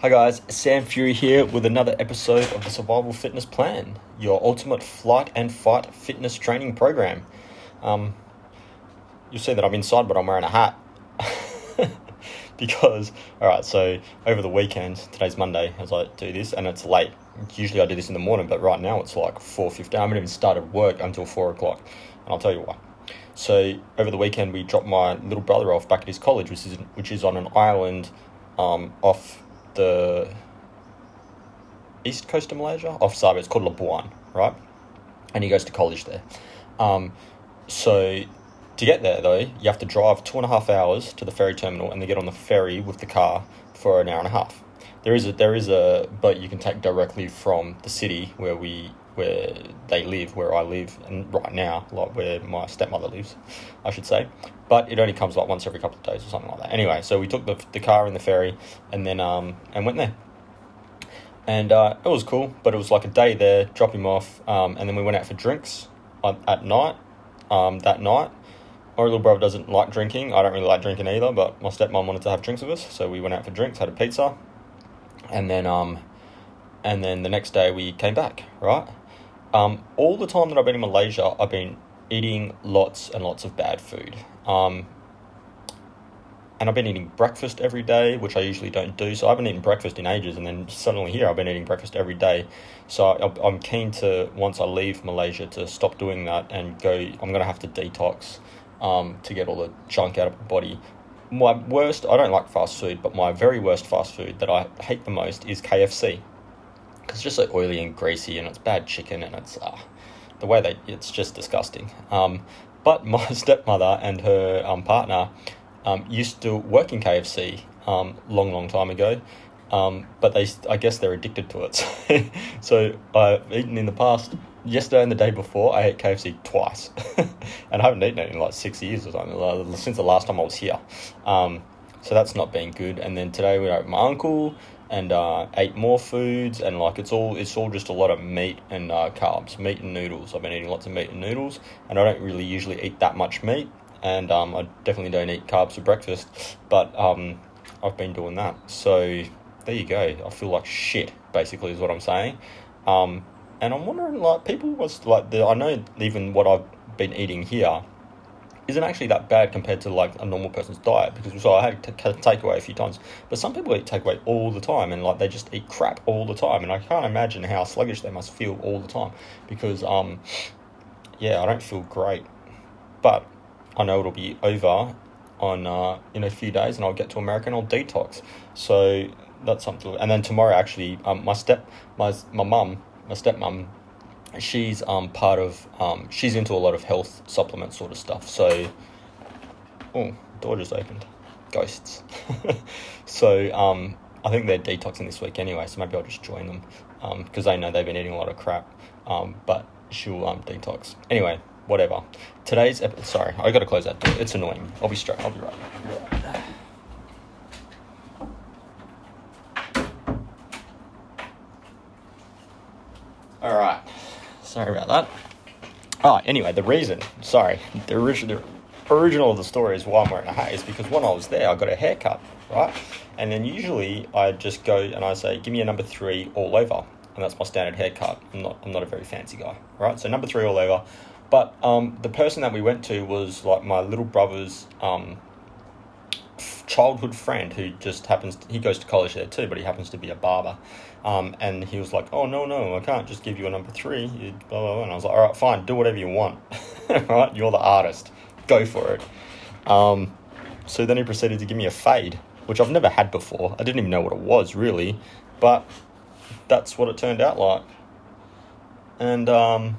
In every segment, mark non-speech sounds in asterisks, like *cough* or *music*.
Hi guys, Sam Fury here with another episode of the Survival Fitness Plan, your ultimate flight and fight fitness training program. Um, you'll see that I'm inside, but I'm wearing a hat *laughs* because, all right. So over the weekend, today's Monday, as I do this, and it's late. Usually I do this in the morning, but right now it's like four fifteen. I haven't even started work until four o'clock, and I'll tell you why. So over the weekend, we dropped my little brother off back at his college, which is which is on an island um, off the east coast of Malaysia, off Sabah. It's called Labuan, right? And he goes to college there. Um, so to get there, though, you have to drive two and a half hours to the ferry terminal, and then get on the ferry with the car for an hour and a half. There is a there is a boat you can take directly from the city where we where they live, where I live, and right now, like where my stepmother lives, I should say. But it only comes like once every couple of days or something like that. Anyway, so we took the, the car and the ferry and then um and went there. And uh, it was cool, but it was like a day there, drop him off, um, and then we went out for drinks at, night. Um, that night, my little brother doesn't like drinking. I don't really like drinking either, but my stepmom wanted to have drinks with us, so we went out for drinks, had a pizza, and then um, and then the next day we came back. Right, um, all the time that I've been in Malaysia, I've been eating lots and lots of bad food. Um, and I've been eating breakfast every day, which I usually don't do. So I haven't eaten breakfast in ages, and then suddenly here I've been eating breakfast every day. So I'm keen to once I leave Malaysia to stop doing that and go. I'm gonna have to detox um, to get all the junk out of my body. My worst, I don't like fast food, but my very worst fast food that I hate the most is KFC it's just so oily and greasy and it's bad chicken and it's uh, the way they it's just disgusting. Um, but *laughs* my stepmother and her um, partner um, used to work in KFC um, long, long time ago. Um, but they, I guess they're addicted to it. *laughs* so I've eaten in the past. Yesterday and the day before, I ate KFC twice, *laughs* and I haven't eaten it in like six years or something since the last time I was here. Um, so that's not been good. And then today we were at my uncle, and uh, ate more foods and like it's all it's all just a lot of meat and uh, carbs, meat and noodles. I've been eating lots of meat and noodles, and I don't really usually eat that much meat, and um, I definitely don't eat carbs for breakfast, but um, I've been doing that. So there you go. I feel like shit, basically, is what I'm saying. Um, and I'm wondering, like, people was like, the, I know even what I've been eating here isn't actually that bad compared to like a normal person's diet because so I had to take away a few times. But some people eat takeaway all the time and like they just eat crap all the time, and I can't imagine how sluggish they must feel all the time because um, yeah, I don't feel great, but I know it'll be over on uh, in a few days, and I'll get to America and I'll detox. So that's something. And then tomorrow, actually, um, my step my my mum, my stepmom she's um part of um she's into a lot of health supplement sort of stuff. So, oh, door just opened. Ghosts. *laughs* so um, I think they're detoxing this week anyway. So maybe I'll just join them um because they know they've been eating a lot of crap. Um, but she'll um detox anyway. Whatever. Today's episode. Sorry, I got to close that door. It's annoying. I'll be straight. I'll be right. right. All right. Sorry about that. Oh, anyway, the reason, sorry, the original, the original of the story is why I'm wearing a hat is because when I was there, I got a haircut, right? And then usually I just go and I say, give me a number three all over. And that's my standard haircut. I'm not, I'm not a very fancy guy, right? So number three all over. But um, the person that we went to was like my little brother's um, childhood friend who just happens to, he goes to college there too but he happens to be a barber um, and he was like oh no no i can't just give you a number three blah, blah, blah. and i was like all right fine do whatever you want *laughs* right you're the artist go for it um, so then he proceeded to give me a fade which i've never had before i didn't even know what it was really but that's what it turned out like and um,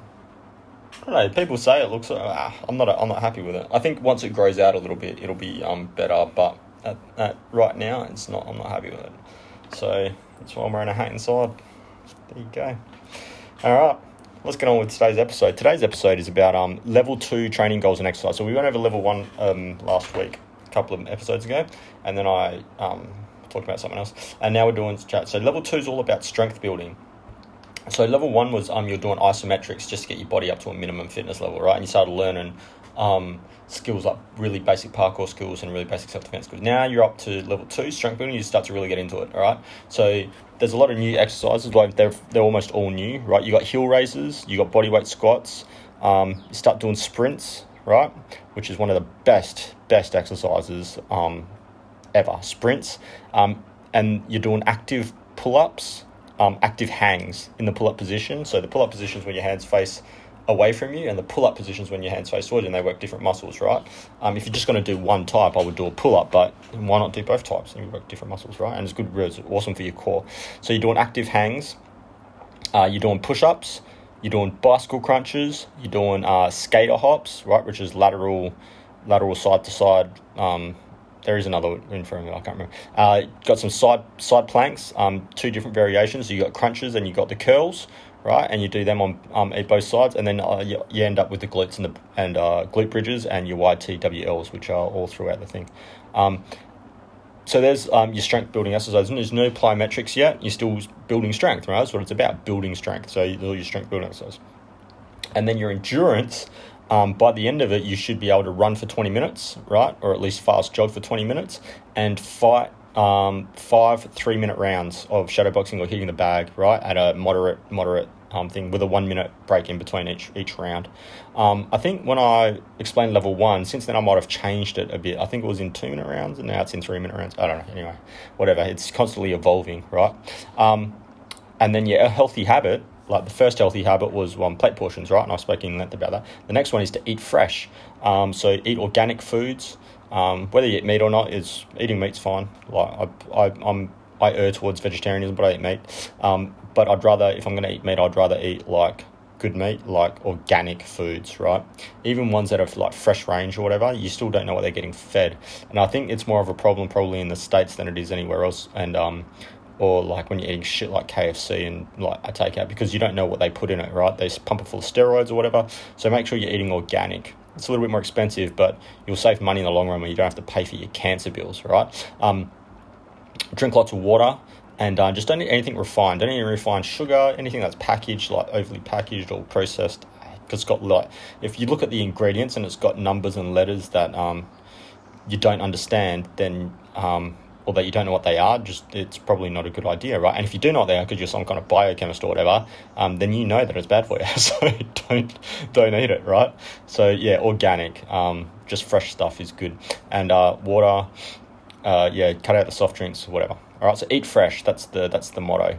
I don't know. People say it looks. Uh, I'm not. I'm not happy with it. I think once it grows out a little bit, it'll be um better. But at, at right now, it's not. I'm not happy with it. So that's why I'm wearing a hat inside. There you go. All right. Let's get on with today's episode. Today's episode is about um level two training goals and exercise. So we went over level one um last week, a couple of episodes ago, and then I um talked about something else, and now we're doing chat. So level two is all about strength building. So level one was um you're doing isometrics just to get your body up to a minimum fitness level, right? And you started learning um, skills like really basic parkour skills and really basic self defense skills. Now you're up to level two strength building. You start to really get into it. All right. So there's a lot of new exercises. Like they're they're almost all new. Right. You got heel raises. You got body weight squats. Um, you start doing sprints. Right, which is one of the best best exercises um, ever. Sprints. Um, and you're doing active pull ups. Um, active hangs in the pull up position. So the pull up position is when your hands face away from you, and the pull up positions when your hands face forward, and they work different muscles, right? Um, if you're just going to do one type, I would do a pull up, but why not do both types? And you work different muscles, right? And it's good, it's awesome for your core. So you're doing active hangs, uh, you're doing push ups, you're doing bicycle crunches, you're doing uh, skater hops, right, which is lateral, lateral side to side. Um, there is another in front of me. I can't remember. Uh, got some side side planks, um, two different variations. You got crunches and you got the curls, right? And you do them on um, both sides, and then uh, you, you, end up with the glutes and the and uh, glute bridges and your YTWLs, which are all throughout the thing. Um, so there's um, your strength building exercise. And there's no plyometrics yet. You're still building strength, right? That's what it's about, building strength. So all your strength building exercise, and then your endurance. Um, by the end of it, you should be able to run for 20 minutes, right? Or at least fast jog for 20 minutes and fight um, five three minute rounds of shadowboxing or hitting the bag, right, at a moderate moderate um, thing with a one minute break in between each each round. Um, I think when I explained level one, since then I might have changed it a bit. I think it was in two minute rounds and now it's in three minute rounds. I don't know. Anyway, whatever. It's constantly evolving, right? Um, and then yeah, a healthy habit. Like the first healthy habit was one plate portions, right? And I've spoken length about that. The next one is to eat fresh. Um, so eat organic foods. Um, whether you eat meat or not is eating meat's fine. Like I, I, I'm I err towards vegetarianism, but I eat meat. Um, but I'd rather, if I'm going to eat meat, I'd rather eat like good meat, like organic foods, right? Even ones that are like fresh range or whatever, you still don't know what they're getting fed. And I think it's more of a problem probably in the States than it is anywhere else. And, um, or like when you're eating shit like KFC and like a takeout because you don't know what they put in it, right? They pump it full of steroids or whatever. So make sure you're eating organic. It's a little bit more expensive, but you'll save money in the long run when you don't have to pay for your cancer bills, right? Um, drink lots of water and uh, just don't eat anything refined. Don't eat refined sugar, anything that's packaged, like overly packaged or processed. It's got like, if you look at the ingredients and it's got numbers and letters that um, you don't understand, then um, or that you don't know what they are, just it's probably not a good idea, right? And if you do know what they are because you're some kind of biochemist or whatever, um, then you know that it's bad for you. *laughs* So don't don't eat it, right? So yeah, organic, um, just fresh stuff is good, and uh, water, uh, yeah, cut out the soft drinks, whatever. All right, so eat fresh. That's the that's the motto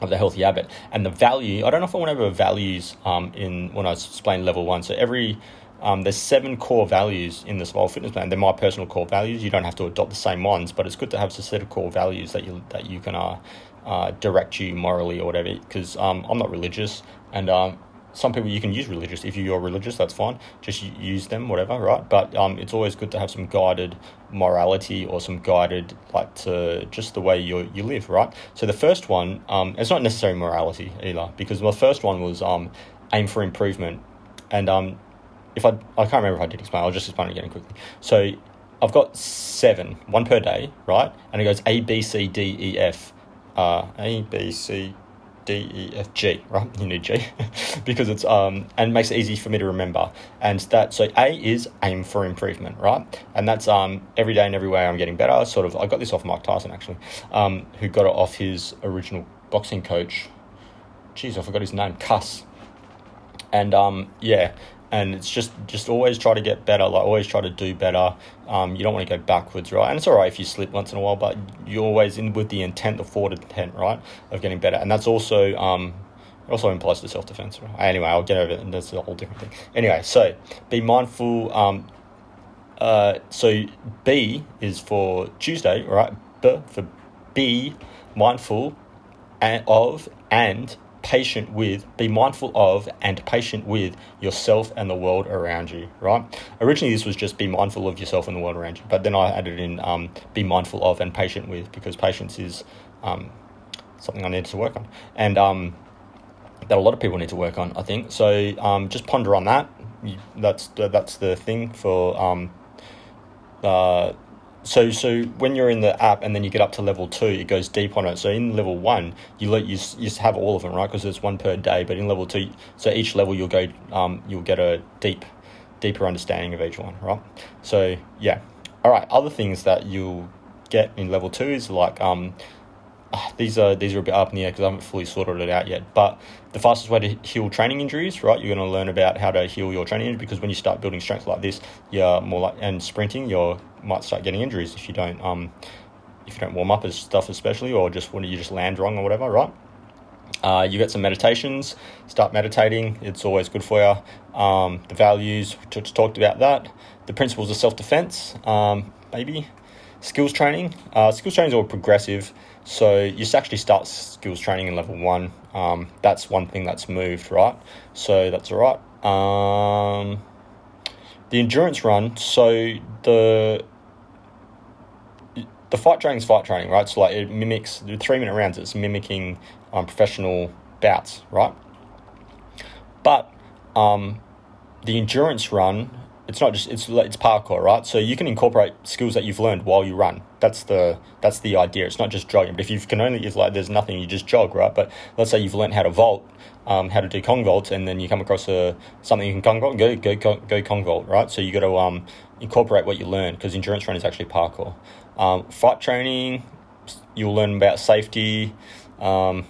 of the healthy habit. And the value, I don't know if I went over values um, in when I explained level one. So every um, there's seven core values in the Survival Fitness Plan. They're my personal core values. You don't have to adopt the same ones, but it's good to have a set of core values that you that you can uh, uh, direct you morally or whatever. Because um, I'm not religious, and um, some people you can use religious if you're religious that's fine just use them whatever right but um, it's always good to have some guided morality or some guided like to just the way you you live right so the first one um, it's not necessarily morality either because my first one was um, aim for improvement and um, if I I can't remember if I did explain I'll just explain it again quickly so I've got seven one per day right and it goes A B C D E F uh, A B C D, E, F, G, right? You need G *laughs* because it's um and makes it easy for me to remember. And that so A is aim for improvement, right? And that's um every day and every way I'm getting better. Sort of I got this off Mike Tyson actually, um, who got it off his original boxing coach. Jeez, I forgot his name, Cus. And um yeah, and it's just just always try to get better like always try to do better. Um, you don't want to go backwards right? And it's all right if you slip once in a while but you're always in with the intent the forward intent right of getting better. And that's also um, also implies to self-defense right? anyway i'll get over it and that's a whole different thing. Anyway so be mindful um, uh, so b is for tuesday right? B for be mindful and of and patient with, be mindful of, and patient with yourself and the world around you, right? Originally, this was just be mindful of yourself and the world around you, but then I added in um, be mindful of and patient with because patience is um, something I need to work on. And um, that a lot of people need to work on, I think. So um, just ponder on that. That's the, that's the thing for um, uh, so so when you're in the app and then you get up to level two, it goes deep on it. So in level one, you let you you have all of them, right? Because it's one per day. But in level two, so each level you'll go um you'll get a deep deeper understanding of each one, right? So yeah, all right. Other things that you'll get in level two is like um, these are these are a bit up in the air because I haven't fully sorted it out yet. But the fastest way to heal training injuries, right? You're going to learn about how to heal your training injuries because when you start building strength like this, you're more like and sprinting, you might start getting injuries if you don't um, if you don't warm up as stuff especially or just when you just land wrong or whatever, right? Uh, you get some meditations, start meditating, it's always good for you. Um, the values, we talked about that. The principles of self defense, um, maybe. Skills training, uh, skills training is all progressive. So you actually start skills training in level one. Um, that's one thing that's moved, right? So that's all right. Um, the endurance run. So the the fight training is fight training, right? So like it mimics the three minute rounds. It's mimicking um, professional bouts, right? But um, the endurance run it's not just it's it's parkour, right? So you can incorporate skills that you've learned while you run. That's the that's the idea. It's not just jogging. But if you can only it's like there's nothing, you just jog, right? But let's say you've learned how to vault, um, how to do Kong vaults, and then you come across a something you can Kong vault, go go go Kong vault, right? So you got to um incorporate what you learn because endurance run is actually parkour. Um, fight training, you'll learn about safety. Um,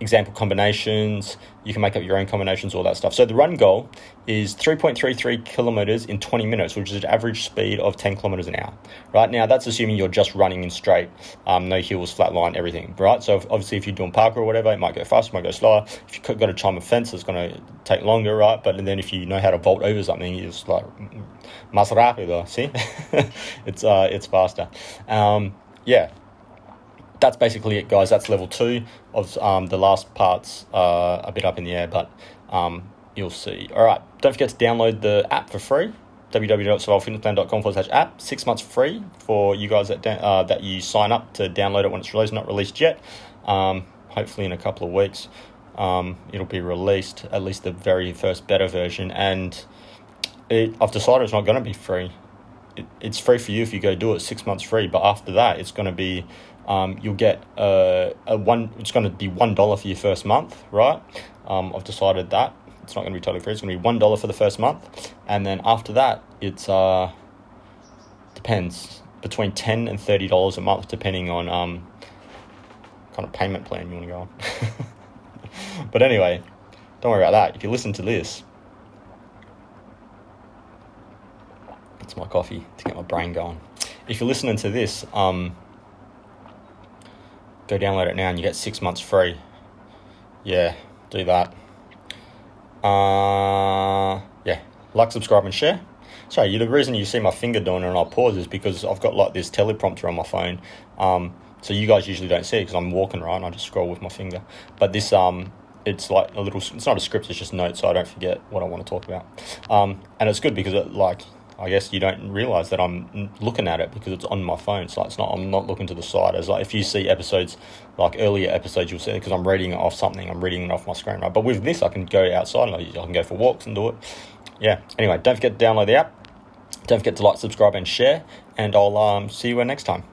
example combinations. You can make up your own combinations, all that stuff. So the run goal is 3.33 kilometers in 20 minutes, which is an average speed of 10 kilometers an hour. Right now, that's assuming you're just running in straight, um, no hills, flat line, everything. Right. So if, obviously, if you're doing parkour or whatever, it might go faster, might go slower. If you've got a climb a fence, it's going to take longer, right? But then if you know how to vault over something, it's like más rápido. See, *laughs* it's uh, it's faster. Um, yeah, that's basically it, guys. That's level two of um, the last part's uh, a bit up in the air, but um, you'll see. All right, don't forget to download the app for free www.survivalfitnessplan.com forward slash app. Six months free for you guys that uh, that you sign up to download it when it's released. Not released yet. Um, hopefully, in a couple of weeks, um, it'll be released. At least the very first beta version. And it, I've decided it's not going to be free. It, it's free for you if you go do it. Six months free, but after that, it's going to be um, you'll get a, a one. It's going to be one dollar for your first month, right? Um, I've decided that it's not going to be totally free. It's going to be one dollar for the first month, and then after that, it's uh depends between ten and thirty dollars a month, depending on um kind of payment plan you want to go on. *laughs* but anyway, don't worry about that. If you listen to this, it's my coffee to get my brain going. If you're listening to this, um, go download it now and you get six months free. Yeah, do that. Uh, yeah, like, subscribe, and share. Sorry, the reason you see my finger doing it and I pause is because I've got like this teleprompter on my phone. Um, so you guys usually don't see it because I'm walking right and I just scroll with my finger. But this um, it's like a little. It's not a script. It's just notes, so I don't forget what I want to talk about. Um, and it's good because it like I guess you don't realize that I'm looking at it because it's on my phone. So it's not. I'm not looking to the side. As like if you see episodes, like earlier episodes, you'll see because I'm reading it off something. I'm reading it off my screen, right? But with this, I can go outside and I can go for walks and do it. Yeah. Anyway, don't forget to download the app. Don't forget to like, subscribe, and share. And I'll um, see you next time.